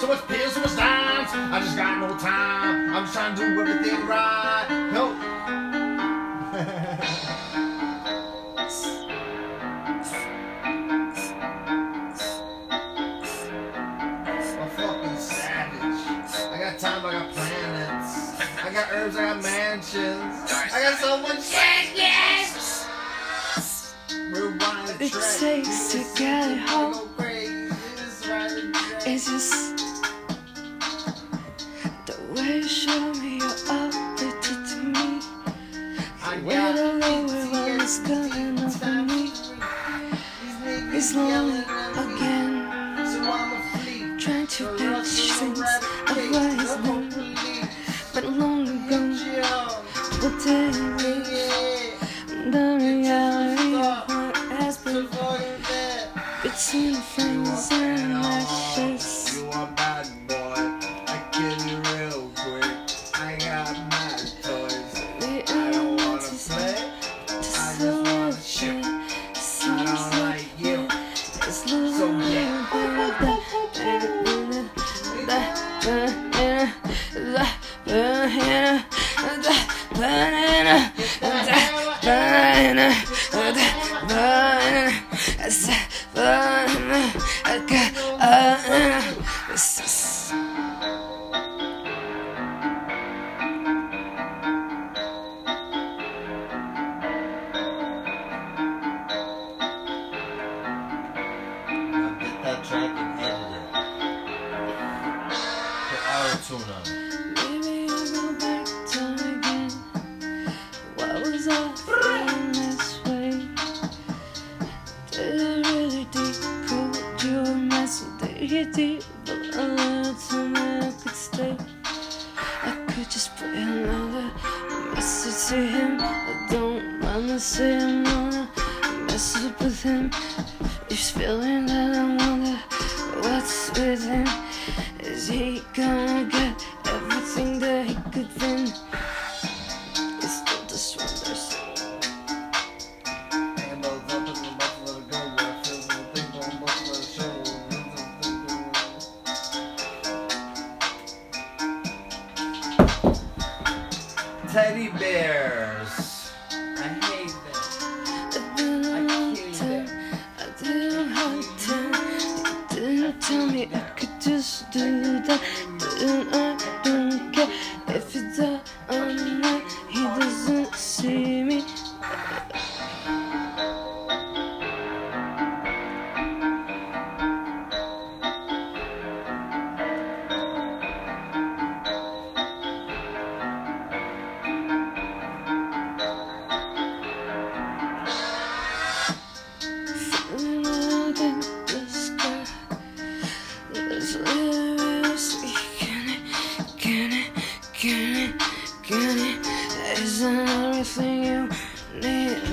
So much pills, so much dimes. I just got no time. I'm just trying to do everything right. Help. I'm fucking savage. I got time, I got planets. I got herbs, I got mansions. I got so much yes. It takes to get it home. Go crazy. Just ride the track. It's just Lower one is coming up for me. It's lonely again. Trying to catch things of what is known, but long ago, what did that track and edit it. Put auto-tune on it. Deep? But a little time I could stay. I could just put another message to him. I don't wanna say I'm gonna mess up with him. He's feeling that I wonder what's with him. Is he gonna get Teddy bears. I hate them. I time. them. I didn't have time. You didn't tell me I could just do that. Didn't I don't care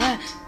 は。